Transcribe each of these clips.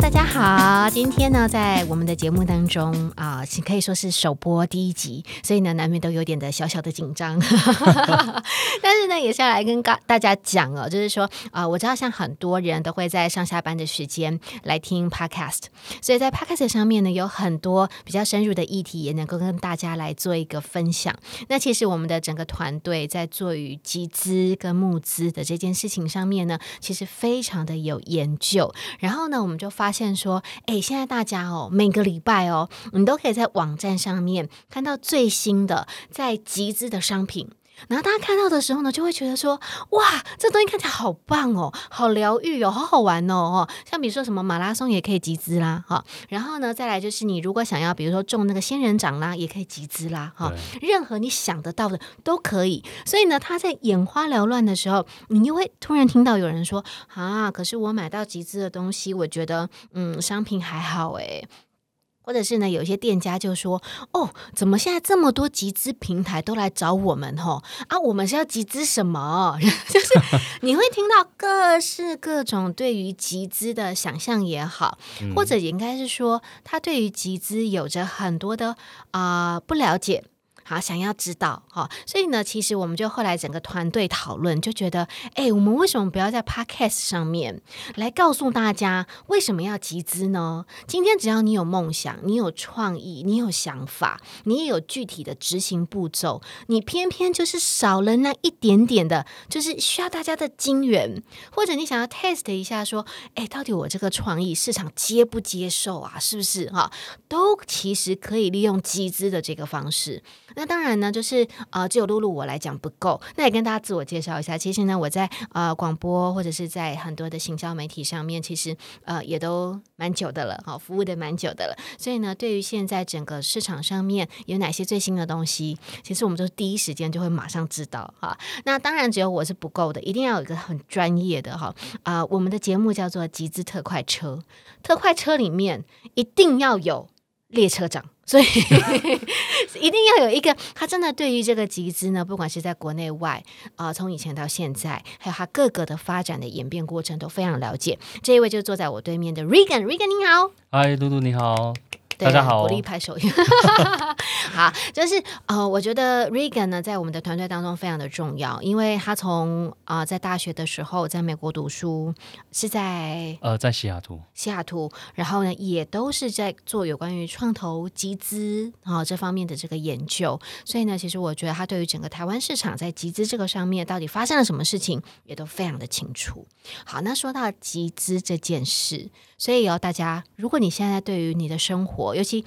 大家好，今天呢，在我们的节目当中啊、可以说是首播第一集，所以呢，难免都有点的小小的紧张。但是呢，也是要来跟大大家讲哦，就是说啊、我知道像很多人都会在上下班的时间来听 Podcast，所以在 Podcast 上面呢，有很多比较深入的议题，也能够跟大家来做一个分享。那其实我们的整个团队在做与集资跟募资的这件事情上面呢，其实非常的有研究。然后呢，我们就发发现说，哎，现在大家哦，每个礼拜哦，你都可以在网站上面看到最新的在集资的商品。然后大家看到的时候呢，就会觉得说，哇，这东西看起来好棒哦，好疗愈哦，好好玩哦，哦，像比如说什么马拉松也可以集资啦，哈，然后呢，再来就是你如果想要，比如说种那个仙人掌啦，也可以集资啦，哈，对任何你想得到的都可以。所以呢，他在眼花缭乱的时候，你又会突然听到有人说啊，可是我买到集资的东西，我觉得嗯，商品还好诶。或者是呢，有些店家就说：“哦，怎么现在这么多集资平台都来找我们吼啊？我们是要集资什么？就是你会听到各式各种对于集资的想象也好，或者也应该是说，他对于集资有着很多的啊、不了解。好，想要知道哈，所以呢，其实我们就后来整个团队讨论，就觉得，哎，我们为什么不要在 Podcast 上面来告诉大家为什么要集资呢？今天只要你有梦想，你有创意，你有想法，你也有具体的执行步骤，你偏偏就是少了那一点点的，就是需要大家的金源，或者你想要 test 一下，说，哎，到底我这个创意市场接不接受啊？是不是哈？都其实可以利用集资的这个方式。那当然呢，就是呃，只有露露我来讲不够，那也跟大家自我介绍一下。其实呢，我在呃广播或者是在很多的行销媒体上面，其实呃也都蛮久的了，好、服务的蛮久的了。所以呢，对于现在整个市场上面有哪些最新的东西，其实我们都是第一时间就会马上知道哈。那当然，只有我是不够的，一定要有一个很专业的哈。啊、我们的节目叫做集资特快车，特快车里面一定要有列车长，所以 一定要有一个他真的对于这个集资呢，不管是在国内外啊、从以前到现在，还有他各个的发展的演变过程都非常了解。这一位就坐在我对面的 Regan，Regan 你好。嗨，露露你好，大家好鼓励拍手。好，就是呃，我觉得 Regan 呢，在我们的团队当中非常的重要，因为他从啊、在大学的时候在美国读书，是在呃，在西雅图，西雅图，然后呢，也都是在做有关于创投集资啊、这方面的这个研究。所以呢，其实我觉得他对于整个台湾市场在集资这个上面到底发生了什么事情，也都非常的清楚。好，那说到集资这件事，所以哦大家，如果你现在对于你的生活，尤其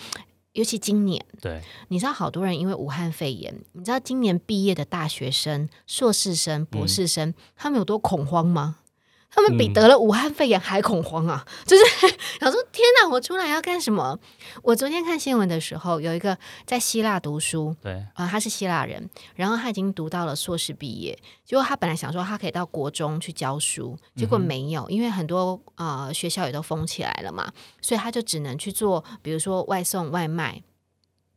尤其今年，对，你知道好多人因为武汉肺炎，你知道今年毕业的大学生、硕士生、博士生，他们有多恐慌吗？他们比嗯得了武汉肺炎还恐慌啊！就是 想说，天哪，我出来要干什么？我昨天看新闻的时候，有一个在希腊读书，对，啊、他是希腊人，然后他已经读到了硕士毕业，结果他本来想说他可以到国中去教书，结果没有，因为很多呃学校也都封起来了嘛，所以他就只能去做，比如说外送外卖。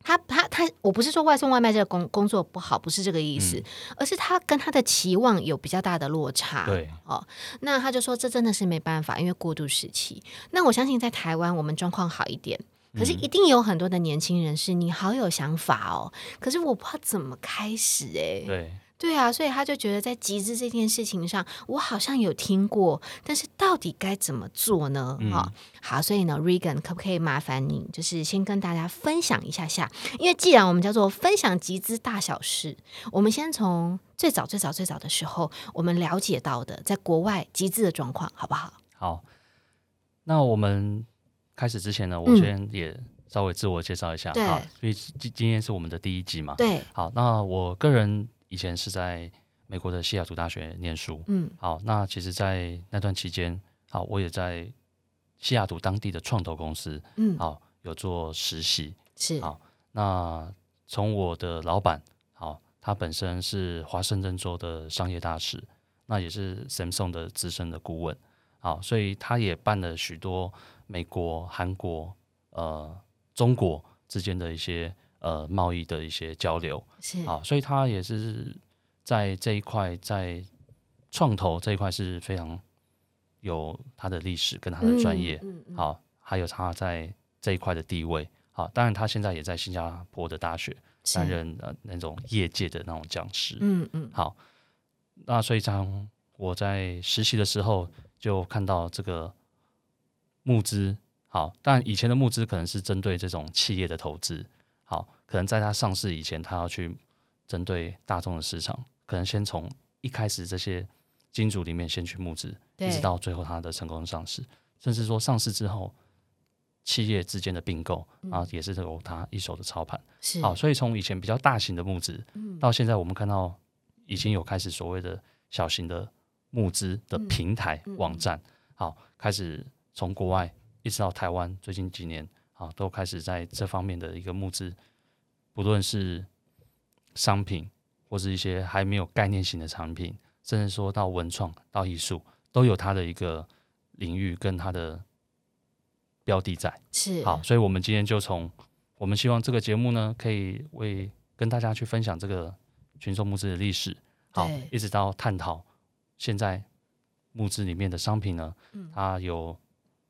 他他他，我不是说外送外卖这个工工作不好，不是这个意思，而是他跟他的期望有比较大的落差。对，哦那他就说这真的是没办法，因为过渡时期。那我相信在台湾我们状况好一点，可是一定有很多的年轻人是你好有想法哦，可是我不知道怎么开始哎。对，对啊，所以他就觉得在集资这件事情上，我好像有听过，但是到底该怎么做呢？哈、好，所以呢，Regan 可不可以麻烦你，就是先跟大家分享一下下？因为既然我们叫做分享集资大小事，我们先从最早最早最早的时候，我们了解到的在国外集资的状况，好不好？好。那我们开始之前呢，我嗯先也稍微自我介绍一下，对好，所以今今天是我们的第一集嘛，对，好，那我个人以前是在美国的西雅图大学念书，嗯好，那其实，在那段期间，好，我也在西雅图当地的创投公司，嗯，好，有做实习。是，好那从我的老板，好，他本身是华盛顿州的商业大使，那也是 Samsung 的资深的顾问，好，所以他也办了许多美国、韩国、呃中国之间的一些呃贸易的一些交流，是，好，所以他也是在这一块，在创投这一块是非常有他的历史跟他的专业，嗯嗯好，还有他在这一块的地位。好，当然他现在也在新加坡的大学担任呃那种业界的那种讲师。嗯嗯好，那所以当我在实习的时候，就看到这个募资。好，但以前的募资可能是针对这种企业的投资。好，可能在它上市以前，它要去针对大众的市场，可能先从一开始这些金主里面先去募资，对一直到最后它的成功上市，甚至说上市之后，企业之间的并购啊，也是由他一手的操盘。是。好，所以从以前比较大型的募资，嗯。到现在我们看到已经有开始所谓的小型的募资的平台、嗯网站，好，开始从国外一直到台湾，最近几年啊，都开始在这方面的一个募资，不论是商品或是一些还没有概念型的产品，甚至说到文创、到艺术，都有它的一个领域跟它的标的在。是。好，所以我们今天就从我们希望这个节目呢，可以为跟大家去分享这个群众募资的历史，好，一直到探讨现在募资里面的商品呢，嗯。它有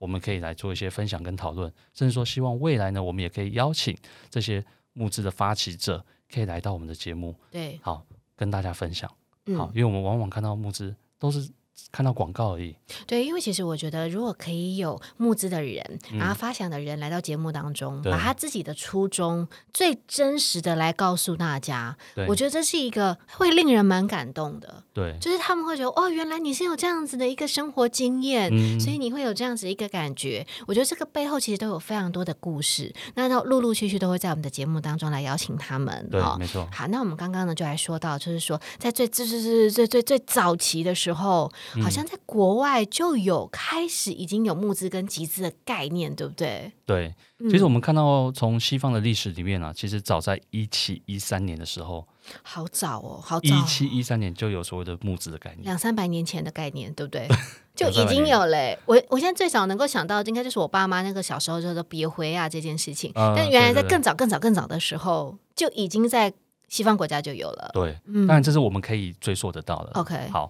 我们可以来做一些分享跟讨论，甚至说希望未来呢，我们也可以邀请这些募资的发起者，可以来到我们的节目，对好，跟大家分享。好，嗯因为我们往往看到募资都是看到广告而已，对，因为其实我觉得，如果可以有募资的人，嗯。然后发想的人来到节目当中，对。把他自己的初衷最真实的来告诉大家，我觉得这是一个会令人蛮感动的。对，就是他们会觉得，哦，原来你是有这样子的一个生活经验，嗯。所以你会有这样子一个感觉。我觉得这个背后其实都有非常多的故事，那都陆陆续续都会在我们的节目当中来邀请他们。对，哦没错，好，那我们刚刚呢就来说到，就是说，在最最最最最最最早期的时候，嗯好像在国外就有开始已经有募资跟集资的概念，对不对？对。嗯其实我们看到从西方的历史里面啊，其实早在一七一三年的时候，好早哦，好早一哦，七一三年就有所谓的募资的概念。两三百年前的概念，对不对？就已经有嘞、我我现在最早能够想到，应该就是我爸妈那个小时候叫做别回啊这件事情。嗯但原来在更早、更早、更早的时候，就已经在西方国家就有了。对，嗯当然这是我们可以追溯得到的。OK，好，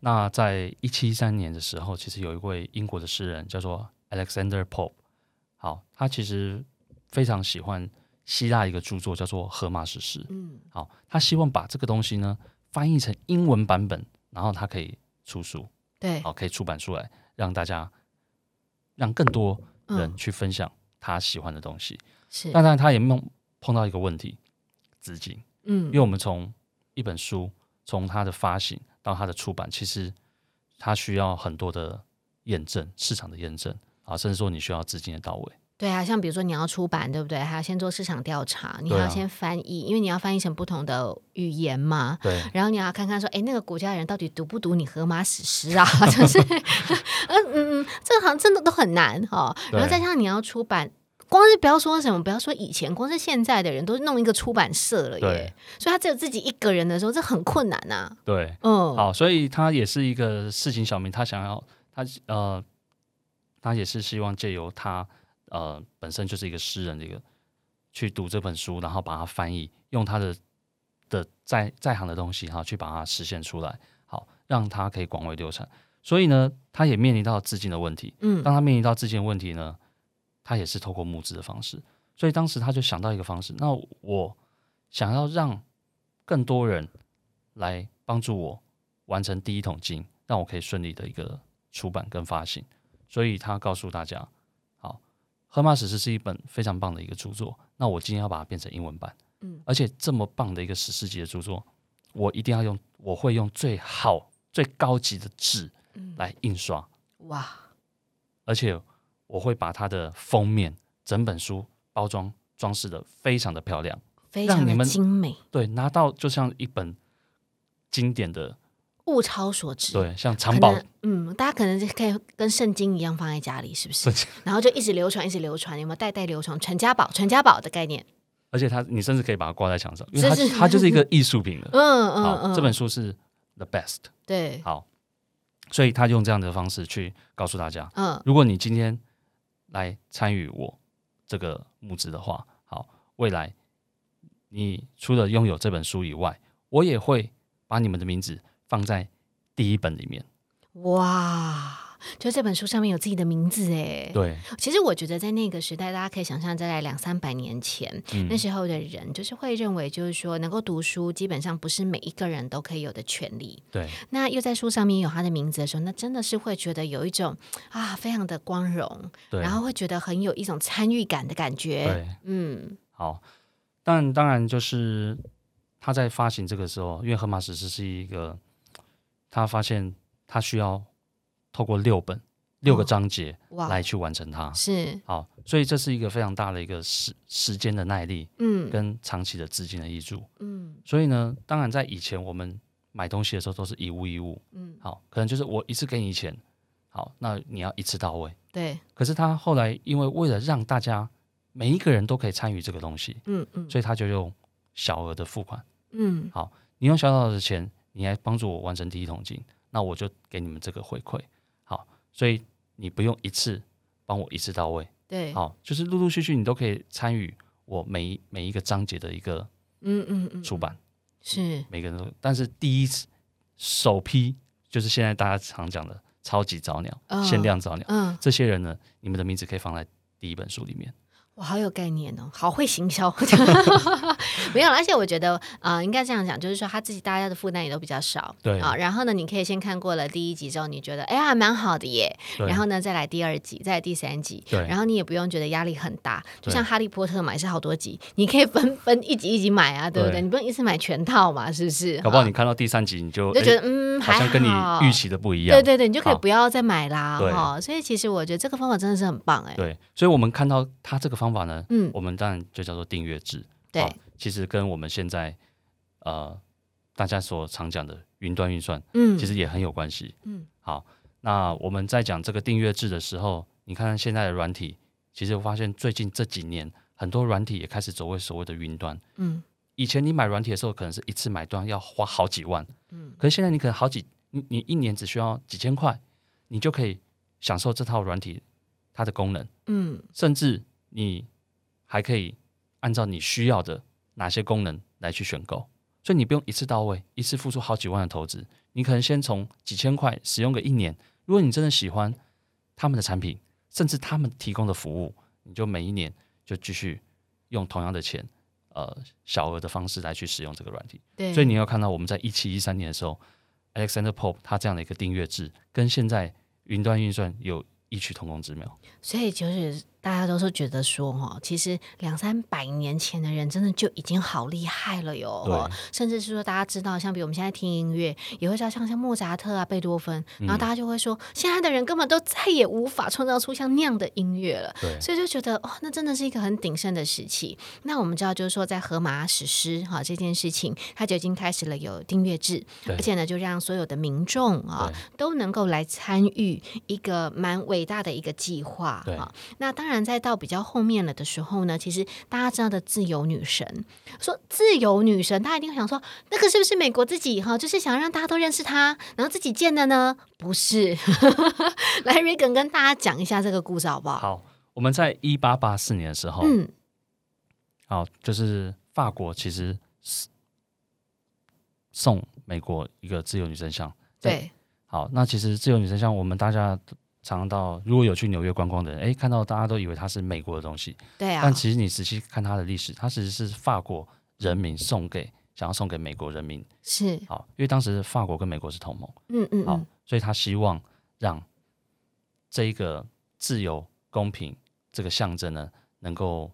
那在一七一三年的时候，其实有一位英国的诗人叫做 Alexander Pope。好，他其实非常喜欢希腊一个著作叫做《荷马史诗》。嗯，好，他希望把这个东西呢翻译成英文版本，然后他可以出书，对，好，可以出版出来，让大家让更多人嗯，去分享他喜欢的东西。是，但是他也碰碰到一个问题，资金。嗯因为我们从一本书，从它的发行到它的出版，其实它需要很多的验证，市场的验证啊，甚至说你需要资金的到位。对啊，像比如说你要出版，对不对？还要先做市场调查，你还要先翻译，因为你要翻译成不同的语言嘛。对然后你要看看说，哎，那个国家的人到底读不读你荷马史诗啊？就是，嗯嗯嗯，这个好像真的都很难哦。然后再加上你要出版，光是不要说什么，不要说以前，光是现在的人都弄一个出版社了耶。所以他只有自己一个人的时候，这很困难呐、对，嗯，好，所以他也是一个事情小民，他想要他呃，他也是希望借由他呃本身就是一个诗人的一个去读这本书，然后把它翻译，用他的的在在行的东西哈，去把它实现出来，好，让它可以广为流传。所以呢，他也面临到资金的问题。嗯当他面临到资金的问题呢，他也是透过募资的方式。所以当时他就想到一个方式，那我想要让更多人来帮助我完成第一桶金，让我可以顺利的一个出版跟发行。所以他告诉大家，好，《荷马史诗》是一本非常棒的一个著作，那我今天要把它变成英文版，嗯而且这么棒的一个史诗级的著作，我一定要用，我会用最好、最高级的纸嗯来印刷。哇，而且我会把它的封面整本书包装装饰的非常的漂亮，非常的精美，对，拿到就像一本经典的，物超所值。对，像藏宝，嗯，大家可能就可以跟圣经一样放在家里，是不是？然后就一直流传，一直流传，有没有代代流传？传家宝，传家宝的概念。而且它你甚至可以把它挂在墙上，因为它是是它就是一个艺术品了。嗯嗯，这本书是 the best，对，好，所以他用这样的方式去告诉大家，嗯如果你今天来参与我这个募资的话，好，未来你除了拥有这本书以外，我也会把你们的名字放在第一本里面。哇，就这本书上面有自己的名字哎。对，其实我觉得在那个时代，大家可以想象，在两三百年前，嗯那时候的人就是会认为，就是说能够读书，基本上不是每一个人都可以有的权利。对，那又在书上面有他的名字的时候，那真的是会觉得有一种啊，非常的光荣，对，然后会觉得很有一种参与感的感觉。对，嗯好，但当然就是他在发行这个时候，因为《荷马史诗》是一个，他发现他需要透过六本六个哦章节哇，来去完成它。是好，所以这是一个非常大的一个时时间的耐力嗯跟长期的资金的益注。嗯所以呢，当然在以前我们买东西的时候都是一物一物，嗯，好，可能就是我一次给你钱，好，那你要一次到位。对，可是他后来因为为了让大家每一个人都可以参与这个东西，嗯嗯所以他就用小额的付款。嗯好你用小小的钱，你来帮助我完成第一桶金，那我就给你们这个回馈。好，所以你不用一次帮我一次到位，对，好，就是陆陆续续你都可以参与我每一每一个章节的一个嗯嗯嗯，出版，是。每个人都。但是第一次首批就是现在大家常讲的超级早鸟、嗯。限量早鸟，嗯，这些人呢，你们的名字可以放在第一本书里面。我好有概念哦，好会行销，没有啦，而且我觉得啊、呃应该这样讲，就是说他自己大家的负担也都比较少，对。啊、然后呢，你可以先看过了第一集之后，你觉得哎呀蛮好的耶，然后呢再来第二集，再来第三集，对。然后你也不用觉得压力很大，就像哈利波特嘛，也是好多集，你可以分 分一集一集买啊，对。不对？对你不用一次买全套嘛，是不是？啊搞不好你看到第三集，你就就觉得哎嗯，还好。像跟你预期的不一样。对对对，你就可以不要再买啦，对。哈、所以其实我觉得这个方法真的是很棒哎，对，所以我们看到他这个方法呢，嗯，我们当然就叫做订阅制。对好，其实跟我们现在呃大家所常讲的云端运算，嗯，其实也很有关系。嗯，好，那我们在讲这个订阅制的时候，你看看现在的软体，其实我发现最近这几年很多软体也开始走为所谓的云端。嗯以前你买软体的时候，可能是一次买断要花好几万，嗯可是现在你可能好几，你你一年只需要几千块，你就可以享受这套软体它的功能。嗯甚至你还可以按照你需要的哪些功能来去选购，所以你不用一次到位，一次付出好几万的投资，你可能先从几千块使用个一年，如果你真的喜欢他们的产品，甚至他们提供的服务，你就每一年就继续用同样的钱，呃，小额的方式来去使用这个软体。对，所以你要看到我们在一七一三年的时候，Alexander Pope 他这样的一个订阅制，跟现在云端运算有异曲同工之妙。所以就是大家都是觉得说，哈，其实两三百年前的人真的就已经好厉害了哟。对甚至是说大家知道，像比如我们现在听音乐，也会知道像像莫扎特啊、贝多芬，然后大家就会说，现在的人根本都再也无法创造出像那样的音乐了。对所以就觉得哦，那真的是一个很鼎盛的时期。那我们知道，就是说在荷马史诗哈这件事情，它就已经开始了有订阅制，而且呢，就让所有的民众啊都能够来参与一个蛮伟大的一个计划对啊。那当然，在到比较后面了的时候呢，其实大家知道的自由女神，说自由女神，大家一定会想说，那个是不是美国自己哈，就是想让大家都认识她，然后自己建的呢？不是，来 Regan 跟大家讲一下这个故事好不好？好，我们在一八八四年的时候，嗯好，就是法国其实是送美国一个自由女神像。对，好，那其实自由女神像，我们大家常常到，如果有去纽约观光的人，哎，看到大家都以为它是美国的东西，对啊但，其实你仔细看它的历史，它其实是法国人民送给想要送给美国人民。是，好，因为当时法国跟美国是同盟，好嗯嗯好，，所以他希望让这一个自由公平这个象征呢，能够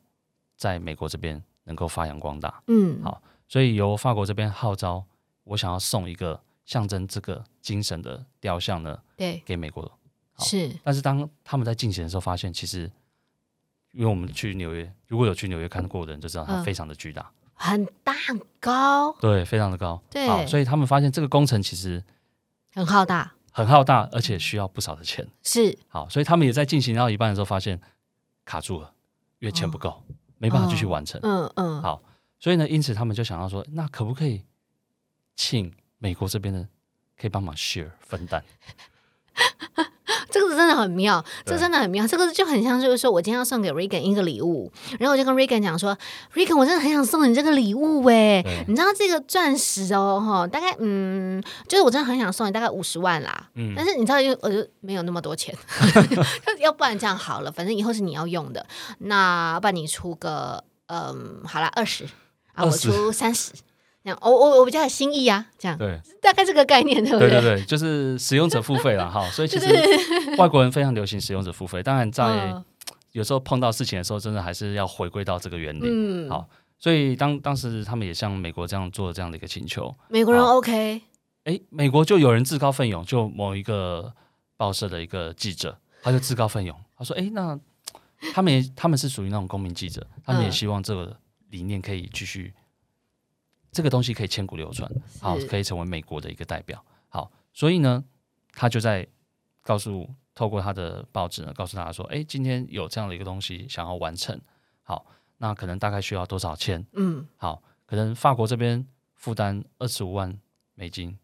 在美国这边能够发扬光大。嗯，好所以由法国这边号召，我想要送一个象征这个精神的雕像呢对，给美国。好是，但是当他们在进行的时候，发现其实，因为我们去纽约，如果有去纽约看过的人就知道，它嗯。非常的巨大，很大很高，对，非常的高。对。好，所以他们发现这个工程其实很浩大，很浩大，而且需要不少的钱。是，好，所以他们也在进行到一半的时候发现卡住了，因为钱不够，没办法继续完成。嗯嗯，好所以呢，因此他们就想要说，那可不可以请美国这边的可以帮忙 share 分担？这个真的很妙，这对。真的很妙，这个就很像就是说我今天要送给 Regan 一个礼物，然后我就跟 Regan 讲说，Regan 我真的很想送你这个礼物哎对，你知道这个钻石哦哈，大概嗯，就是我真的很想送你大概五十万啦，嗯。但是你知道，因为我就没有那么多钱，要不然这样好了，反正以后是你要用的，那要不然你出个嗯，好啦，二十啊，我出三十。这样，我我我比较有心意啊，这样对大概这个概念，对不对对对，就是使用者付费了哈。所以其实外国人非常流行使用者付费，当然在嗯有时候碰到事情的时候，真的还是要回归到这个原理。嗯，好所以当当时他们也像美国这样做这样的一个请求，美国人 OK，哎，美国就有人自告奋勇，就某一个报社的一个记者，他就自告奋勇，他说：“哎，那他们也他们是属于那种公民记者，他们也嗯希望这个理念可以继续，这个东西可以千古流传，好，可以成为美国的一个代表。好，所以呢，他就在告诉透过他的报纸呢，告诉大家说：，哎，今天有这样的一个东西想要完成，好，那可能大概需要多少钱？嗯。好，可能法国这边负担二十五万美金，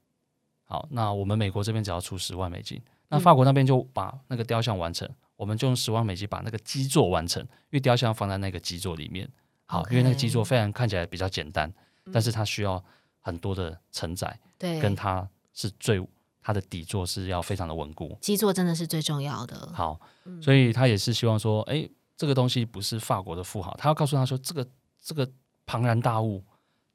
好，那我们美国这边只要出十万美金，那嗯。法国那边就把那个雕像完成，我们就用十万美金把那个基座完成，因为雕像放在那个基座里面，好因为那个基座非常看起来比较简单，但是它需要很多的承载，对，跟它是最它的底座是要非常的稳固，基座真的是最重要的。好，嗯。所以他也是希望说，哎，这个东西不是法国的富豪，他要告诉他说，这个这个庞然大物，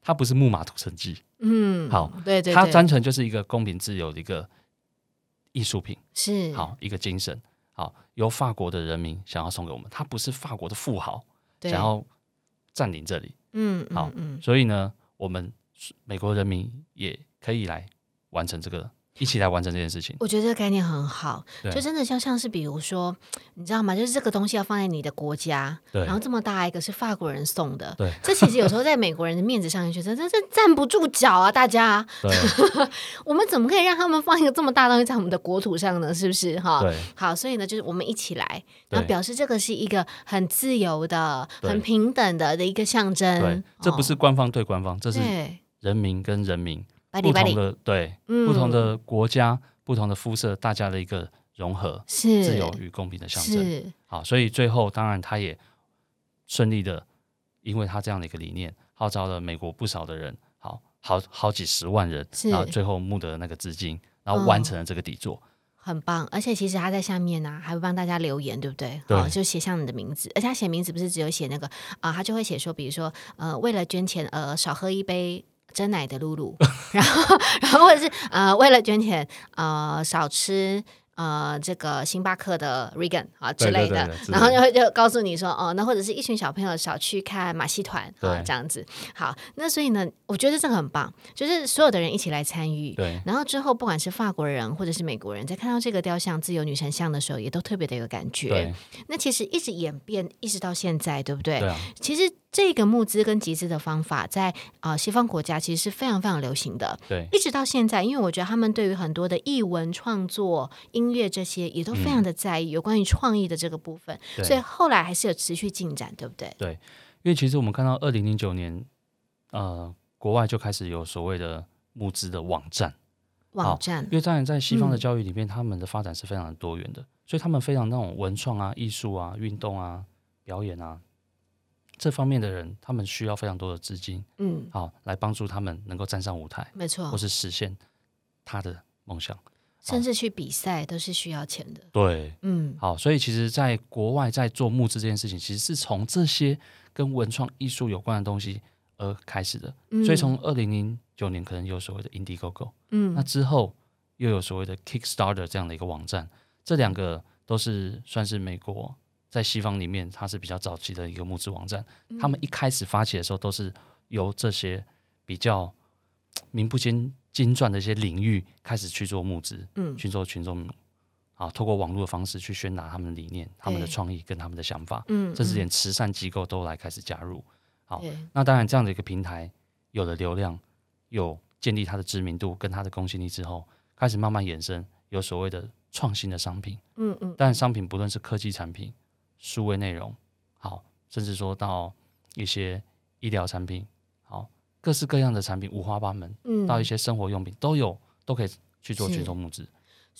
它不是木马屠城记，嗯，好，对对对，它单纯就是一个公平自由的一个艺术品，是。好，一个精神，好，由法国的人民想要送给我们，它不是法国的富豪对。想要占领这里，嗯好所以呢，我们美国人民也可以来完成这个，一起来完成这件事情。我觉得这个概念很好，就真的像像是比如说，你知道吗？就是这个东西要放在你的国家，对然后这么大一个是法国人送的，对这其实有时候在美国人的面子上面，觉得 这这站不住脚啊！大家，我们怎么可以让他们放一个这么大东西在我们的国土上呢？是不是哈？好，所以呢，就是我们一起来，对然后表示这个是一个很自由的、很平等的的一个象征。对，这不是哦官方对官方，这是，人民跟人民不同的对嗯。不同的国家、不同的肤色，大家的一个融合、是。自由与公平的象征。是。好，所以最后当然他也顺利的，因为他这样的一个理念，号召了美国不少的人，好好好几十万人，是。然后最后募得那个资金，然后哦完成了这个底座。很棒，而且其实他在下面呢、还会帮大家留言，对不对？对。好就写上你的名字，而且他写名字不是只有写那个啊、他就会写说，比如说呃，为了捐钱，呃，少喝一杯真奶的露露，然后然后或者是呃，为了捐钱，呃，少吃。呃，这个星巴克的 Regan 啊之类的，然后就就告诉你说，哦，那或者是一群小朋友少去看马戏团啊，这样子。好，那所以呢，我觉得这个很棒，就是所有的人一起来参与，对然后之后，不管是法国人或者是美国人，在看到这个雕像自由女神像的时候，也都特别的有感觉对。那其实一直演变，一直到现在，对不对？对啊，其实这个募资跟集资的方法，在啊、呃西方国家其实是非常非常流行的。对一直到现在，因为我觉得他们对于很多的译文创作、音乐这些，也都非常的在意、有关于创意的这个部分，对所以后来还是有持续进展，对不对？对因为其实我们看到二零零九年，呃，国外就开始有所谓的募资的网站，网站因为当然在西方的嗯。教育里面，他们的发展是非常的多元的，所以他们非常那种文创啊、艺术啊、运动啊、表演啊这方面的人，他们需要非常多的资金，嗯，好来帮助他们能够站上舞台，没错或，是实现他的梦想。甚至去比赛都是需要钱的。对，嗯，好，所以其实，在国外在做募资这件事情，其实是从这些跟文创艺术有关的东西而开始的。嗯所以从二零零九年可能有所谓的 Indiegogo，嗯那之后又有所谓的 Kickstarter 这样的一个网站，这两个都是算是美国在西方里面它是比较早期的一个募资网站。嗯他们一开始发起的时候，都是由这些比较名不经经传的一些领域开始去做募资，嗯去做群众啊，透过网络的方式去宣达他们的理念、他们的对创意跟他们的想法，嗯，甚至嗯连慈善机构都来开始加入。好那当然，这样的一个平台有了流量，有建立它的知名度跟它的公信力之后，开始慢慢衍生有所谓的创新的商品。嗯嗯，但商品不论是科技产品、数位内容，好，甚至说到一些医疗产品，好，各式各样的产品五花八门，嗯到一些生活用品都有，都可以去做群众募资。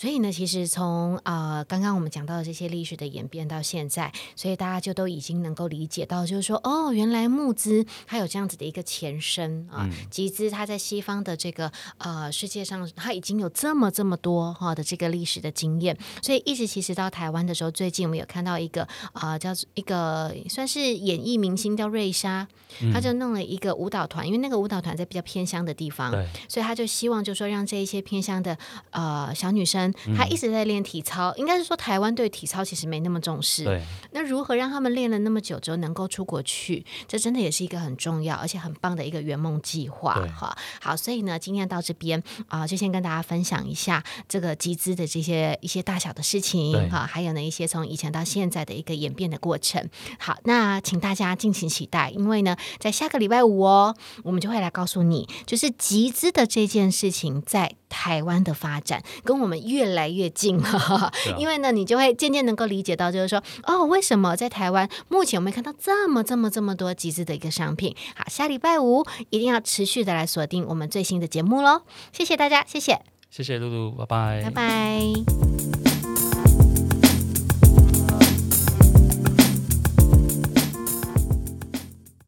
所以呢，其实从呃刚刚我们讲到的这些历史的演变到现在，所以大家就都已经能够理解到，就是说哦，原来募资它有这样子的一个前身啊，集资它在西方的这个呃世界上，它已经有这么这么多哈的这个历史的经验，所以一直其实到台湾的时候，最近我们有看到一个啊叫做一个算是演艺明星叫瑞莎，他就弄了一个舞蹈团，因为那个舞蹈团在比较偏乡的地方，对，所以他就希望就说让这一些偏乡的呃小女生。他一直在练体操，应该是说台湾对体操其实没那么重视。对，那如何让他们练了那么久之后能够出国去？这真的也是一个很重要而且很棒的一个圆梦计划哈。好，所以呢，今天到这边啊，就先跟大家分享一下这个集资的这些一些大小的事情哈，还有呢一些从以前到现在的一个演变的过程。好，那请大家敬请期待，因为呢，在下个礼拜五哦，我们就会来告诉你，就是集资的这件事情在。台湾的发展跟我们越来越近了，因为呢，你就会渐渐能够理解到，就是说，哦，为什么在台湾目前我们看到这么这么这么多极致的一个商品？好，下礼拜五一定要持续的来锁定我们最新的节目喽！谢谢大家，谢谢，谢谢露露，拜拜，拜拜。